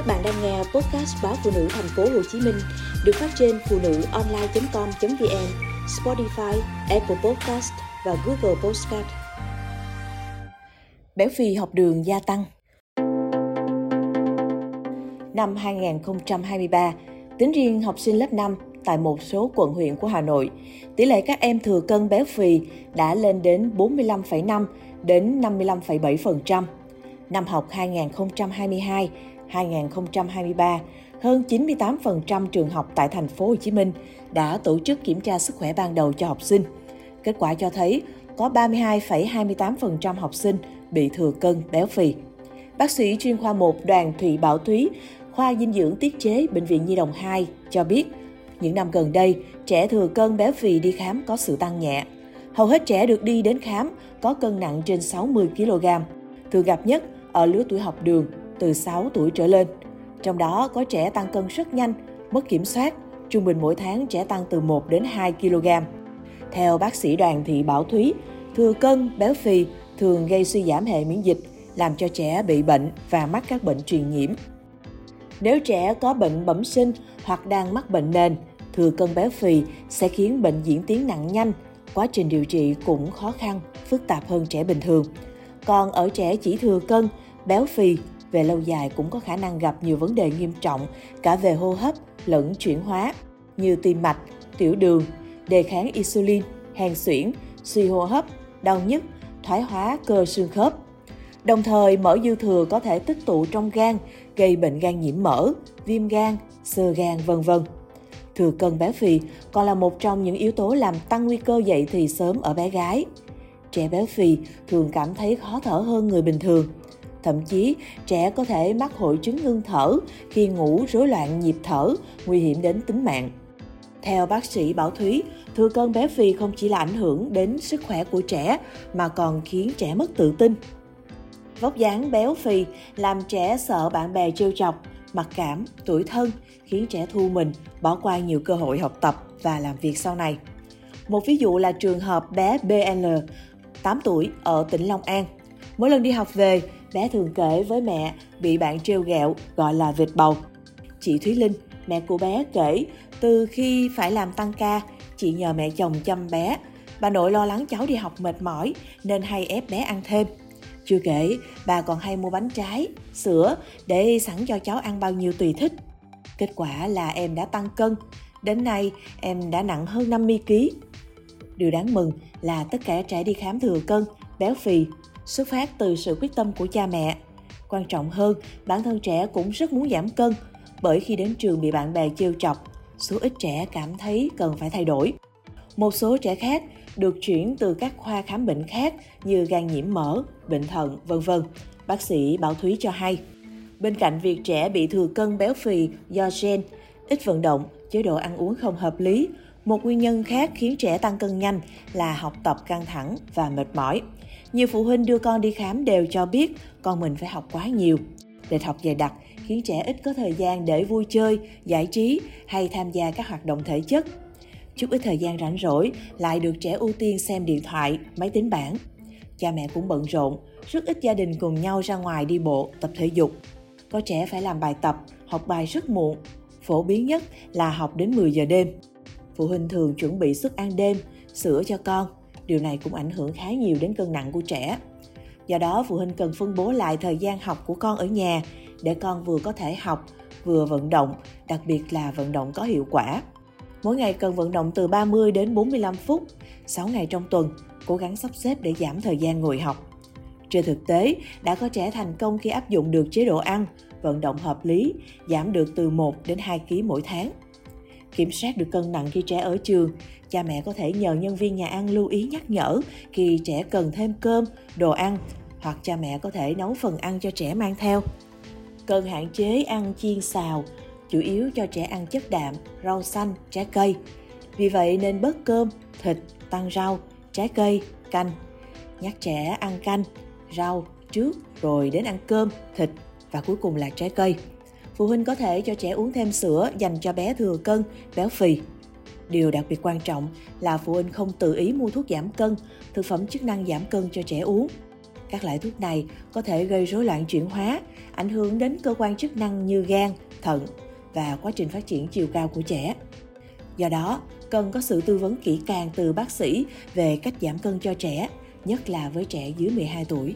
Các bạn đang nghe podcast báo phụ nữ thành phố Hồ Chí Minh được phát trên phụ nữ online.com.vn, Spotify, Apple Podcast và Google Podcast. Béo phì học đường gia tăng. Năm 2023, tính riêng học sinh lớp 5 tại một số quận huyện của Hà Nội, tỷ lệ các em thừa cân béo phì đã lên đến 45,5 đến 55,7%. Năm học 2022 2023, hơn 98% trường học tại thành phố Hồ Chí Minh đã tổ chức kiểm tra sức khỏe ban đầu cho học sinh. Kết quả cho thấy có 32,28% học sinh bị thừa cân béo phì. Bác sĩ chuyên khoa 1 Đoàn Thụy Bảo Thúy, khoa dinh dưỡng tiết chế Bệnh viện Nhi đồng 2 cho biết, những năm gần đây, trẻ thừa cân béo phì đi khám có sự tăng nhẹ. Hầu hết trẻ được đi đến khám có cân nặng trên 60 kg. Thường gặp nhất ở lứa tuổi học đường từ 6 tuổi trở lên. Trong đó có trẻ tăng cân rất nhanh, mất kiểm soát, trung bình mỗi tháng trẻ tăng từ 1 đến 2 kg. Theo bác sĩ Đoàn Thị Bảo Thúy, thừa cân, béo phì thường gây suy giảm hệ miễn dịch, làm cho trẻ bị bệnh và mắc các bệnh truyền nhiễm. Nếu trẻ có bệnh bẩm sinh hoặc đang mắc bệnh nền, thừa cân béo phì sẽ khiến bệnh diễn tiến nặng nhanh, quá trình điều trị cũng khó khăn, phức tạp hơn trẻ bình thường. Còn ở trẻ chỉ thừa cân, béo phì về lâu dài cũng có khả năng gặp nhiều vấn đề nghiêm trọng cả về hô hấp lẫn chuyển hóa như tim mạch, tiểu đường, đề kháng insulin, hèn suyễn, suy hô hấp, đau nhức, thoái hóa cơ xương khớp. Đồng thời, mỡ dư thừa có thể tích tụ trong gan, gây bệnh gan nhiễm mỡ, viêm gan, sơ gan vân vân. Thừa cân béo phì còn là một trong những yếu tố làm tăng nguy cơ dậy thì sớm ở bé gái. Trẻ béo phì thường cảm thấy khó thở hơn người bình thường – Thậm chí, trẻ có thể mắc hội chứng ngưng thở khi ngủ rối loạn nhịp thở, nguy hiểm đến tính mạng. Theo bác sĩ Bảo Thúy, thừa cân béo phì không chỉ là ảnh hưởng đến sức khỏe của trẻ mà còn khiến trẻ mất tự tin. Vóc dáng béo phì làm trẻ sợ bạn bè trêu chọc, mặc cảm, tuổi thân, khiến trẻ thu mình, bỏ qua nhiều cơ hội học tập và làm việc sau này. Một ví dụ là trường hợp bé BL, 8 tuổi ở tỉnh Long An. Mỗi lần đi học về, bé thường kể với mẹ bị bạn trêu ghẹo gọi là vịt bầu. Chị Thúy Linh, mẹ của bé kể từ khi phải làm tăng ca, chị nhờ mẹ chồng chăm bé. Bà nội lo lắng cháu đi học mệt mỏi nên hay ép bé ăn thêm. Chưa kể, bà còn hay mua bánh trái, sữa để sẵn cho cháu ăn bao nhiêu tùy thích. Kết quả là em đã tăng cân. Đến nay, em đã nặng hơn 50 kg. Điều đáng mừng là tất cả trẻ đi khám thừa cân, béo phì xuất phát từ sự quyết tâm của cha mẹ. Quan trọng hơn, bản thân trẻ cũng rất muốn giảm cân, bởi khi đến trường bị bạn bè trêu chọc, số ít trẻ cảm thấy cần phải thay đổi. Một số trẻ khác được chuyển từ các khoa khám bệnh khác như gan nhiễm mỡ, bệnh thận, vân vân. Bác sĩ Bảo Thúy cho hay. Bên cạnh việc trẻ bị thừa cân béo phì do gen, ít vận động, chế độ ăn uống không hợp lý, một nguyên nhân khác khiến trẻ tăng cân nhanh là học tập căng thẳng và mệt mỏi. Nhiều phụ huynh đưa con đi khám đều cho biết con mình phải học quá nhiều. Lịch học dày đặc khiến trẻ ít có thời gian để vui chơi, giải trí hay tham gia các hoạt động thể chất. Chút ít thời gian rảnh rỗi lại được trẻ ưu tiên xem điện thoại, máy tính bảng. Cha mẹ cũng bận rộn, rất ít gia đình cùng nhau ra ngoài đi bộ, tập thể dục. Có trẻ phải làm bài tập, học bài rất muộn. Phổ biến nhất là học đến 10 giờ đêm. Phụ huynh thường chuẩn bị suất ăn đêm, sữa cho con Điều này cũng ảnh hưởng khá nhiều đến cân nặng của trẻ. Do đó, phụ huynh cần phân bố lại thời gian học của con ở nhà để con vừa có thể học, vừa vận động, đặc biệt là vận động có hiệu quả. Mỗi ngày cần vận động từ 30 đến 45 phút, 6 ngày trong tuần, cố gắng sắp xếp để giảm thời gian ngồi học. Trên thực tế, đã có trẻ thành công khi áp dụng được chế độ ăn, vận động hợp lý, giảm được từ 1 đến 2 kg mỗi tháng. Kiểm soát được cân nặng khi trẻ ở trường, cha mẹ có thể nhờ nhân viên nhà ăn lưu ý nhắc nhở khi trẻ cần thêm cơm, đồ ăn hoặc cha mẹ có thể nấu phần ăn cho trẻ mang theo. Cần hạn chế ăn chiên xào, chủ yếu cho trẻ ăn chất đạm, rau xanh, trái cây. Vì vậy nên bớt cơm, thịt, tăng rau, trái cây, canh. Nhắc trẻ ăn canh, rau trước rồi đến ăn cơm, thịt và cuối cùng là trái cây. Phụ huynh có thể cho trẻ uống thêm sữa dành cho bé thừa cân, béo phì. Điều đặc biệt quan trọng là phụ huynh không tự ý mua thuốc giảm cân, thực phẩm chức năng giảm cân cho trẻ uống. Các loại thuốc này có thể gây rối loạn chuyển hóa, ảnh hưởng đến cơ quan chức năng như gan, thận và quá trình phát triển chiều cao của trẻ. Do đó, cần có sự tư vấn kỹ càng từ bác sĩ về cách giảm cân cho trẻ, nhất là với trẻ dưới 12 tuổi.